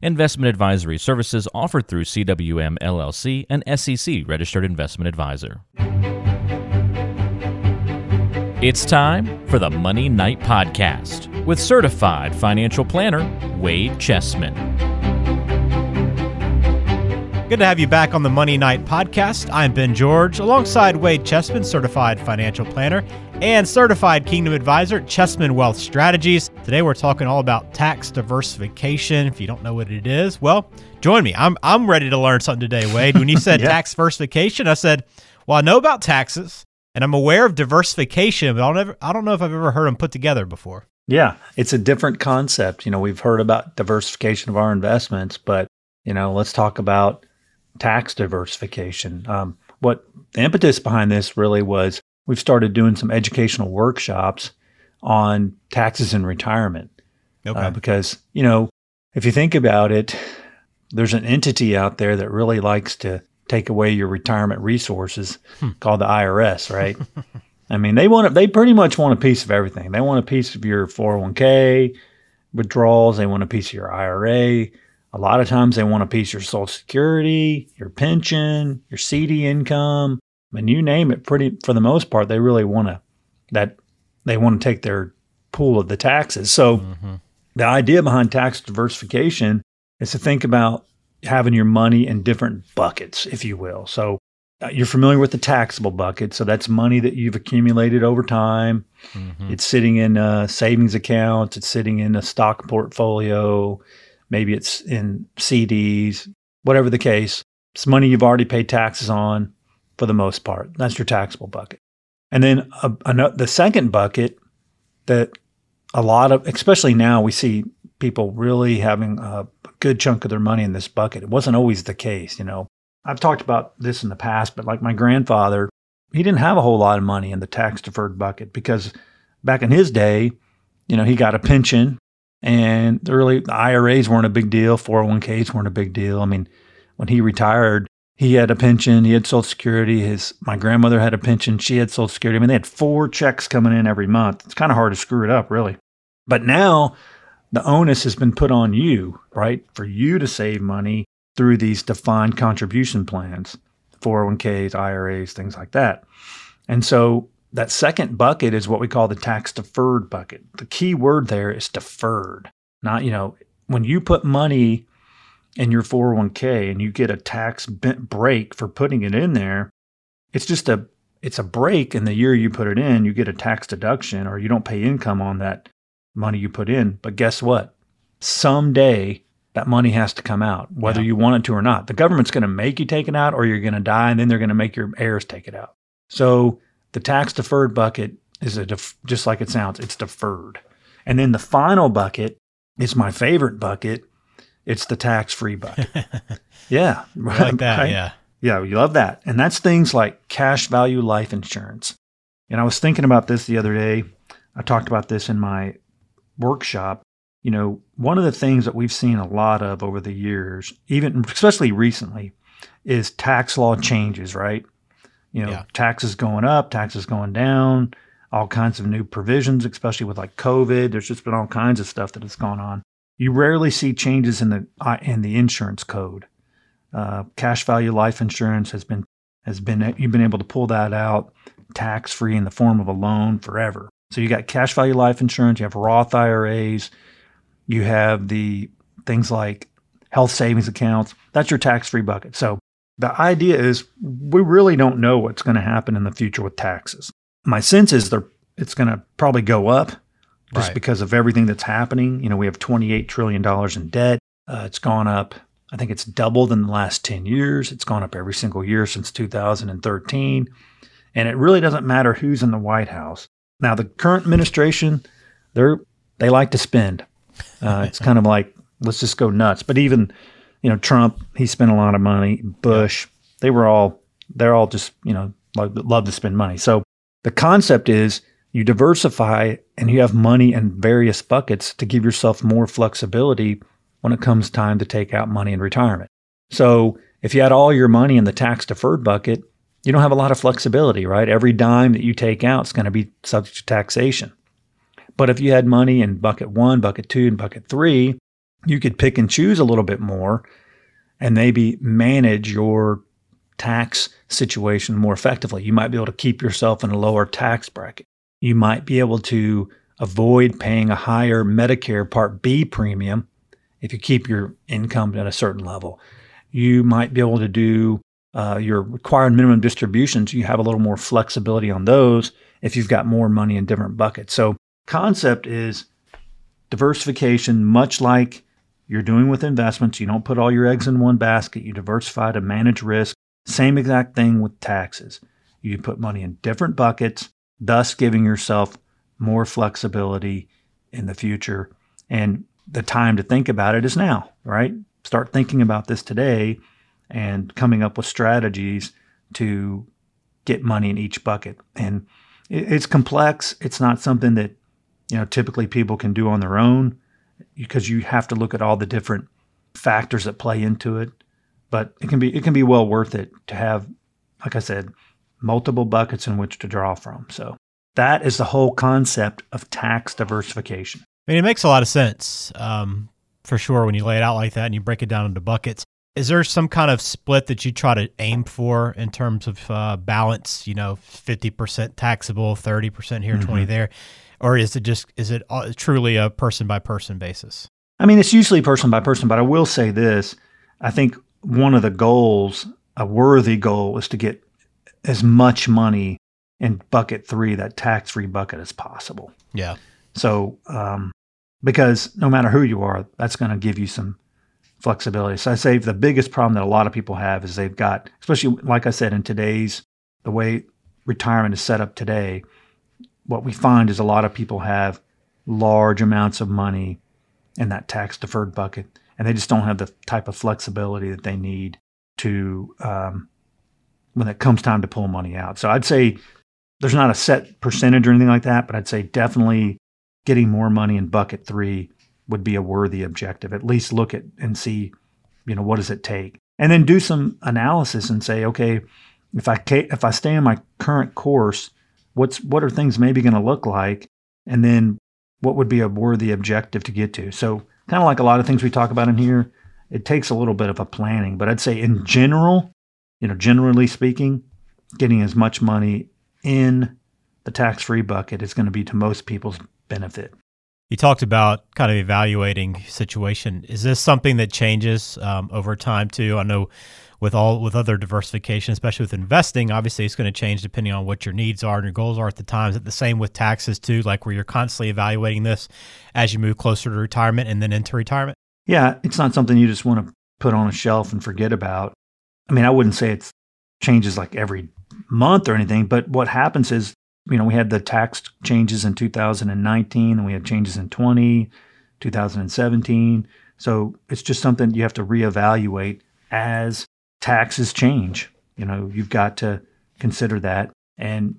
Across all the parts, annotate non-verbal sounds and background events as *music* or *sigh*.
Investment advisory services offered through CWM LLC, an SEC registered investment advisor. It's time for the Money Night Podcast with certified financial planner Wade Chessman. Good to have you back on the Money Night Podcast. I'm Ben George, alongside Wade Chessman, certified financial planner and certified Kingdom advisor, Chessman Wealth Strategies. Today we're talking all about tax diversification. If you don't know what it is, well, join me. I'm I'm ready to learn something today, Wade. When you *laughs* said yeah. tax diversification, I said, well, I know about taxes and I'm aware of diversification, but I don't, ever, I don't know if I've ever heard them put together before. Yeah, it's a different concept. You know, we've heard about diversification of our investments, but you know, let's talk about tax diversification. Um, what the impetus behind this really was we've started doing some educational workshops on taxes and retirement. Uh, okay. Uh, because, you know, if you think about it, there's an entity out there that really likes to take away your retirement resources hmm. called the IRS, *laughs* right? I mean, they want they pretty much want a piece of everything. They want a piece of your 401k withdrawals, they want a piece of your IRA. A lot of times they want a piece of your social security, your pension, your CD income, and you name it pretty for the most part they really want to that they want to take their pool of the taxes. So mm-hmm. the idea behind tax diversification is to think about having your money in different buckets, if you will. So uh, you're familiar with the taxable bucket. So that's money that you've accumulated over time. Mm-hmm. It's sitting in a savings accounts, it's sitting in a stock portfolio, maybe it's in CDs, whatever the case. It's money you've already paid taxes on for the most part. That's your taxable bucket. And then a, a, the second bucket that a lot of, especially now, we see people really having a good chunk of their money in this bucket. It wasn't always the case, you know. I've talked about this in the past, but like my grandfather, he didn't have a whole lot of money in the tax deferred bucket because back in his day, you know, he got a pension and the early the IRAs weren't a big deal, 401ks weren't a big deal. I mean, when he retired, he had a pension, he had Social Security. His my grandmother had a pension, she had Social Security. I mean, they had four checks coming in every month. It's kind of hard to screw it up, really. But now the onus has been put on you, right? For you to save money through these defined contribution plans, 401ks, IRAs, things like that. And so that second bucket is what we call the tax deferred bucket. The key word there is deferred. Not, you know, when you put money in your 401k and you get a tax break for putting it in there, it's just a it's a break in the year you put it in, you get a tax deduction or you don't pay income on that money you put in. But guess what? Someday that money has to come out, whether yeah. you want it to or not. The government's going to make you take it out or you're going to die and then they're going to make your heirs take it out. So the tax deferred bucket is a def- just like it sounds, it's deferred. And then the final bucket is my favorite bucket. It's the tax free bucket. *laughs* yeah. I like that. *laughs* Right? Yeah. Yeah. You love that. And that's things like cash value life insurance. And I was thinking about this the other day. I talked about this in my workshop. You know, one of the things that we've seen a lot of over the years, even especially recently, is tax law changes, right? You know, yeah. taxes going up, taxes going down, all kinds of new provisions, especially with like COVID. There's just been all kinds of stuff that has gone on. You rarely see changes in the uh, in the insurance code. Uh, cash value life insurance has been has been you've been able to pull that out tax free in the form of a loan forever. So you got cash value life insurance, you have Roth IRAs, you have the things like health savings accounts. That's your tax free bucket. So the idea is we really don't know what's going to happen in the future with taxes. My sense is they're, it's going to probably go up just right. because of everything that's happening. You know, we have $28 trillion in debt. Uh, it's gone up. I think it's doubled in the last 10 years. It's gone up every single year since 2013. And it really doesn't matter who's in the White House. Now, the current administration, they're, they like to spend. Uh, it's kind of like, let's just go nuts. But even you know, Trump, he spent a lot of money. Bush, they were all, they're all just, you know, love, love to spend money. So the concept is you diversify and you have money in various buckets to give yourself more flexibility when it comes time to take out money in retirement. So if you had all your money in the tax deferred bucket, you don't have a lot of flexibility, right? Every dime that you take out is going to be subject to taxation. But if you had money in bucket one, bucket two, and bucket three, you could pick and choose a little bit more and maybe manage your tax situation more effectively. You might be able to keep yourself in a lower tax bracket. You might be able to avoid paying a higher Medicare Part B premium if you keep your income at a certain level. You might be able to do uh, your required minimum distributions. You have a little more flexibility on those if you've got more money in different buckets. So, concept is diversification, much like you're doing with investments. You don't put all your eggs in one basket, you diversify to manage risk. Same exact thing with taxes. You put money in different buckets, thus giving yourself more flexibility in the future. And the time to think about it is now, right? Start thinking about this today and coming up with strategies to get money in each bucket. And it's complex. It's not something that, you know, typically people can do on their own because you have to look at all the different factors that play into it. But it can be it can be well worth it to have, like I said, multiple buckets in which to draw from. So that is the whole concept of tax diversification. I mean, it makes a lot of sense um, for sure when you lay it out like that and you break it down into buckets. Is there some kind of split that you try to aim for in terms of uh, balance? You know, fifty percent taxable, thirty percent here, mm-hmm. twenty there, or is it just is it uh, truly a person by person basis? I mean, it's usually person by person, but I will say this: I think one of the goals, a worthy goal, is to get as much money in bucket three, that tax free bucket, as possible. Yeah. So, um, because no matter who you are, that's going to give you some flexibility. So I say the biggest problem that a lot of people have is they've got, especially like I said, in today's the way retirement is set up today, what we find is a lot of people have large amounts of money in that tax deferred bucket, and they just don't have the type of flexibility that they need to um, when it comes time to pull money out. So I'd say there's not a set percentage or anything like that, but I'd say definitely getting more money in bucket three would be a worthy objective. At least look at and see, you know, what does it take, and then do some analysis and say, okay, if I if I stay on my current course, what's what are things maybe going to look like, and then what would be a worthy objective to get to. So kind of like a lot of things we talk about in here, it takes a little bit of a planning, but I'd say in general, you know, generally speaking, getting as much money in the tax free bucket is going to be to most people's benefit. You talked about kind of evaluating situation. Is this something that changes um, over time too? I know with all with other diversification, especially with investing, obviously it's going to change depending on what your needs are and your goals are at the time. Is it the same with taxes too? Like where you're constantly evaluating this as you move closer to retirement and then into retirement? Yeah, it's not something you just want to put on a shelf and forget about. I mean, I wouldn't say it changes like every month or anything, but what happens is you know, we had the tax changes in 2019 and we had changes in 20, 2017. So it's just something you have to reevaluate as taxes change. You know, you've got to consider that. And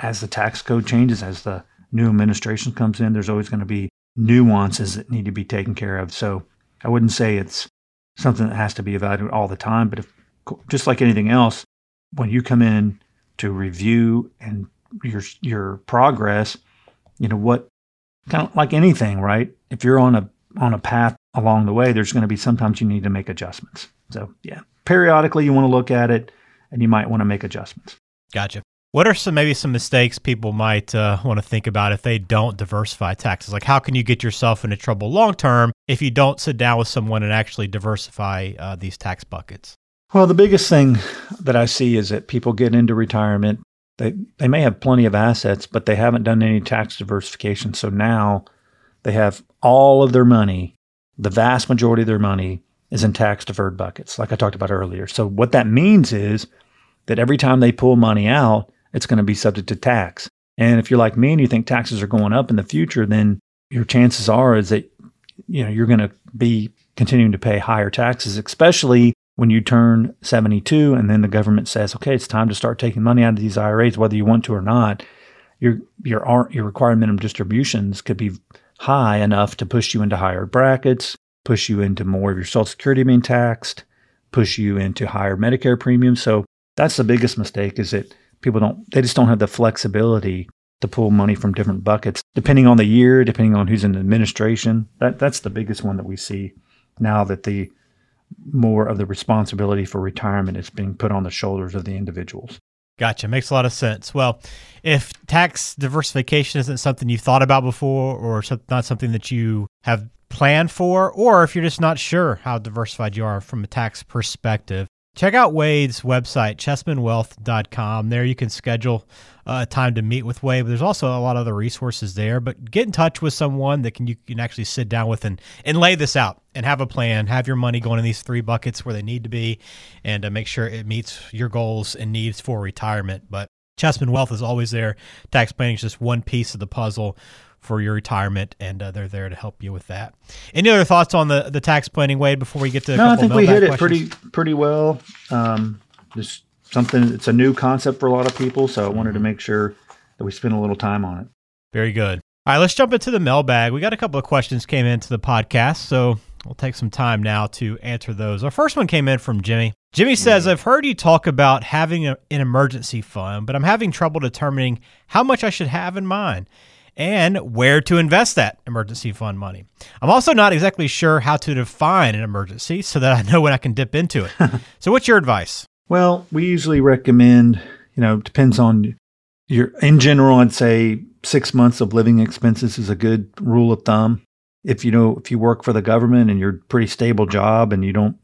as the tax code changes, as the new administration comes in, there's always going to be nuances that need to be taken care of. So I wouldn't say it's something that has to be evaluated all the time, but if, just like anything else, when you come in to review and your your progress, you know what kind of like anything, right? If you're on a on a path along the way, there's going to be sometimes you need to make adjustments. So yeah, periodically you want to look at it, and you might want to make adjustments. Gotcha. What are some maybe some mistakes people might uh, want to think about if they don't diversify taxes? Like how can you get yourself into trouble long term if you don't sit down with someone and actually diversify uh, these tax buckets? Well, the biggest thing that I see is that people get into retirement they they may have plenty of assets, but they haven't done any tax diversification. So now they have all of their money, the vast majority of their money is in tax deferred buckets, like I talked about earlier. So what that means is that every time they pull money out, it's going to be subject to tax. And if you're like me and you think taxes are going up in the future, then your chances are is that you know you're going to be continuing to pay higher taxes, especially when you turn 72 and then the government says, okay, it's time to start taking money out of these IRAs, whether you want to or not, your, your, your required minimum distributions could be high enough to push you into higher brackets, push you into more of your Social Security being taxed, push you into higher Medicare premiums. So that's the biggest mistake is that people don't, they just don't have the flexibility to pull money from different buckets, depending on the year, depending on who's in the administration. That that's the biggest one that we see now that the more of the responsibility for retirement is being put on the shoulders of the individuals. Gotcha. Makes a lot of sense. Well, if tax diversification isn't something you've thought about before or not something that you have planned for, or if you're just not sure how diversified you are from a tax perspective, check out Wade's website, chessmanwealth.com. There you can schedule uh, time to meet with Wade. But there's also a lot of other resources there. But get in touch with someone that can you can actually sit down with and, and lay this out and have a plan. Have your money going in these three buckets where they need to be, and uh, make sure it meets your goals and needs for retirement. But Chessman Wealth is always there. Tax planning is just one piece of the puzzle for your retirement, and uh, they're there to help you with that. Any other thoughts on the, the tax planning, Wade? Before we get to no, I think we hit it pretty pretty well. Um, just something. It's a new concept for a lot of people, so I wanted to mm-hmm. make sure that we spend a little time on it. Very good. All right, let's jump into the mailbag. We got a couple of questions came into the podcast, so we'll take some time now to answer those. Our first one came in from Jimmy. Jimmy says, I've heard you talk about having a, an emergency fund, but I'm having trouble determining how much I should have in mind and where to invest that emergency fund money. I'm also not exactly sure how to define an emergency so that I know when I can dip into it. *laughs* so, what's your advice? Well, we usually recommend, you know, depends on your, in general, I'd say six months of living expenses is a good rule of thumb. If you know, if you work for the government and you're pretty stable job and you don't,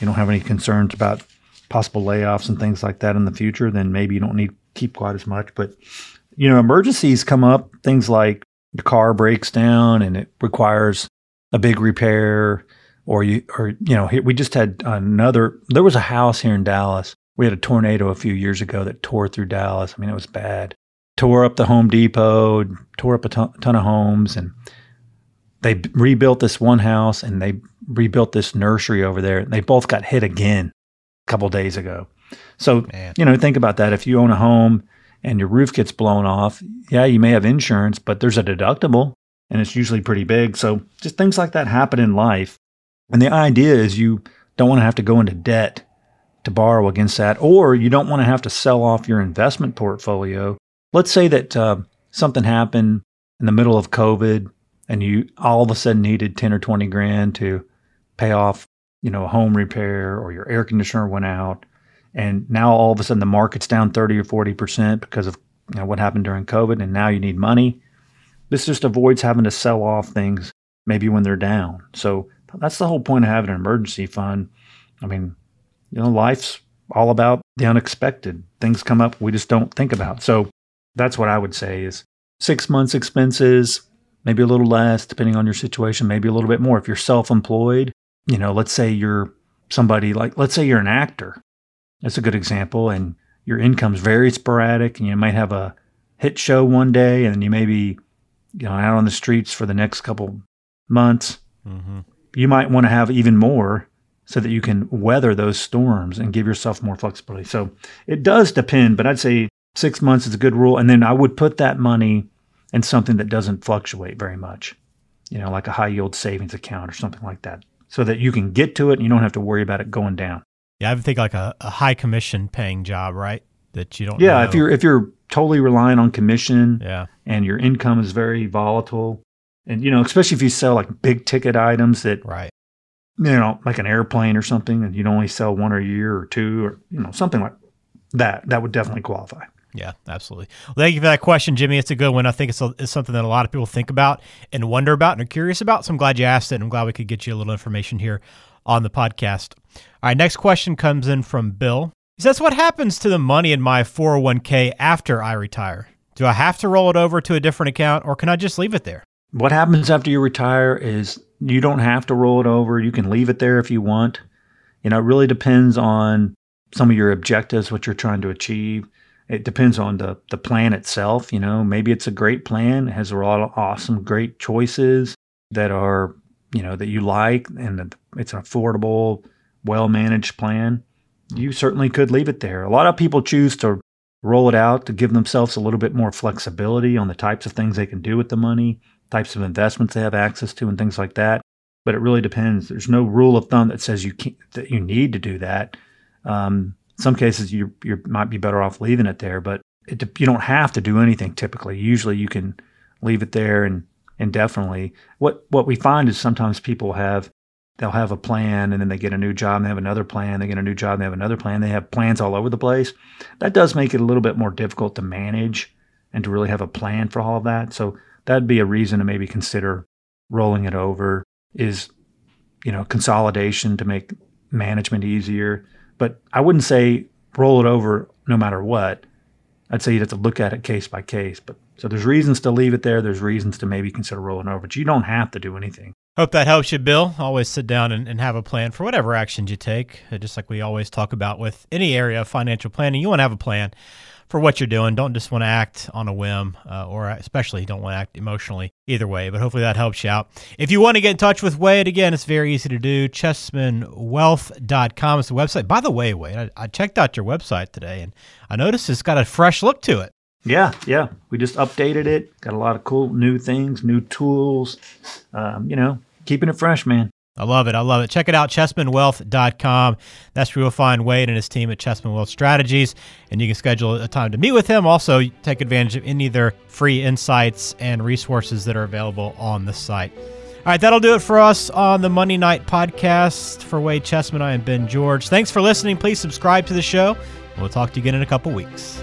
you don't have any concerns about possible layoffs and things like that in the future, then maybe you don't need to keep quite as much. But you know, emergencies come up, things like the car breaks down and it requires a big repair or you or you know, we just had another there was a house here in Dallas. We had a tornado a few years ago that tore through Dallas. I mean, it was bad. Tore up the Home Depot, tore up a ton, ton of homes and they rebuilt this one house and they rebuilt this nursery over there. They both got hit again a couple days ago. So, Man. you know, think about that. If you own a home and your roof gets blown off, yeah, you may have insurance, but there's a deductible and it's usually pretty big. So just things like that happen in life. And the idea is you don't want to have to go into debt to borrow against that, or you don't want to have to sell off your investment portfolio. Let's say that uh, something happened in the middle of COVID and you all of a sudden needed 10 or 20 grand to pay off, you know, a home repair or your air conditioner went out and now all of a sudden the market's down 30 or 40% because of you know, what happened during COVID, and now you need money. This just avoids having to sell off things maybe when they're down. So that's the whole point of having an emergency fund. I mean, you know, life's all about the unexpected. Things come up we just don't think about. So that's what I would say is six months expenses, maybe a little less depending on your situation, maybe a little bit more. If you're self employed, you know, let's say you're somebody like, let's say you're an actor that's a good example. And your income's very sporadic, and you might have a hit show one day, and then you may be you know out on the streets for the next couple months. Mm-hmm. You might want to have even more so that you can weather those storms and give yourself more flexibility. So it does depend, but I'd say six months is a good rule. And then I would put that money in something that doesn't fluctuate very much, you know, like a high yield savings account or something like that, so that you can get to it and you don't have to worry about it going down. Yeah, I would think like a, a high commission paying job, right? That you don't. Yeah, know. if you're if you're totally relying on commission, yeah, and your income is very volatile, and you know, especially if you sell like big ticket items that, right, you know, like an airplane or something, and you only sell one a year or two, or you know, something like that, that would definitely qualify. Yeah, absolutely. Well, thank you for that question, Jimmy. It's a good one. I think it's, a, it's something that a lot of people think about and wonder about and are curious about. So I'm glad you asked it. And I'm glad we could get you a little information here on the podcast. All right, next question comes in from Bill. He says, What happens to the money in my 401k after I retire? Do I have to roll it over to a different account or can I just leave it there? What happens after you retire is you don't have to roll it over. You can leave it there if you want. You know, it really depends on some of your objectives, what you're trying to achieve. It depends on the, the plan itself. You know, maybe it's a great plan, it has a lot of awesome, great choices that are you know that you like and it's an affordable, well managed plan, you certainly could leave it there. A lot of people choose to roll it out to give themselves a little bit more flexibility on the types of things they can do with the money, types of investments they have access to, and things like that. But it really depends. There's no rule of thumb that says you can't, that you need to do that. Um, some cases you you might be better off leaving it there, but it, you don't have to do anything typically. Usually you can leave it there and indefinitely. What what we find is sometimes people have they'll have a plan and then they get a new job and they have another plan, they get a new job and they have another plan. They have plans all over the place. That does make it a little bit more difficult to manage and to really have a plan for all of that. So that'd be a reason to maybe consider rolling it over is you know consolidation to make management easier. But I wouldn't say roll it over no matter what. I'd say you'd have to look at it case by case. But so there's reasons to leave it there. There's reasons to maybe consider rolling over, but you don't have to do anything. Hope that helps you, Bill. Always sit down and, and have a plan for whatever actions you take. Uh, just like we always talk about with any area of financial planning, you want to have a plan for what you're doing. Don't just want to act on a whim, uh, or especially don't want to act emotionally either way. But hopefully that helps you out. If you want to get in touch with Wade, again, it's very easy to do. ChessmanWealth.com is the website. By the way, Wade, I, I checked out your website today and I noticed it's got a fresh look to it. Yeah, yeah. We just updated it. Got a lot of cool new things, new tools. Um, you know, keeping it fresh, man. I love it. I love it. Check it out, chessmanwealth.com. That's where you'll find Wade and his team at Chessman Wealth Strategies, and you can schedule a time to meet with him. Also, take advantage of any of their free insights and resources that are available on the site. All right, that'll do it for us on the Money Night podcast. For Wade Chessman, I am Ben George. Thanks for listening. Please subscribe to the show. We'll talk to you again in a couple weeks.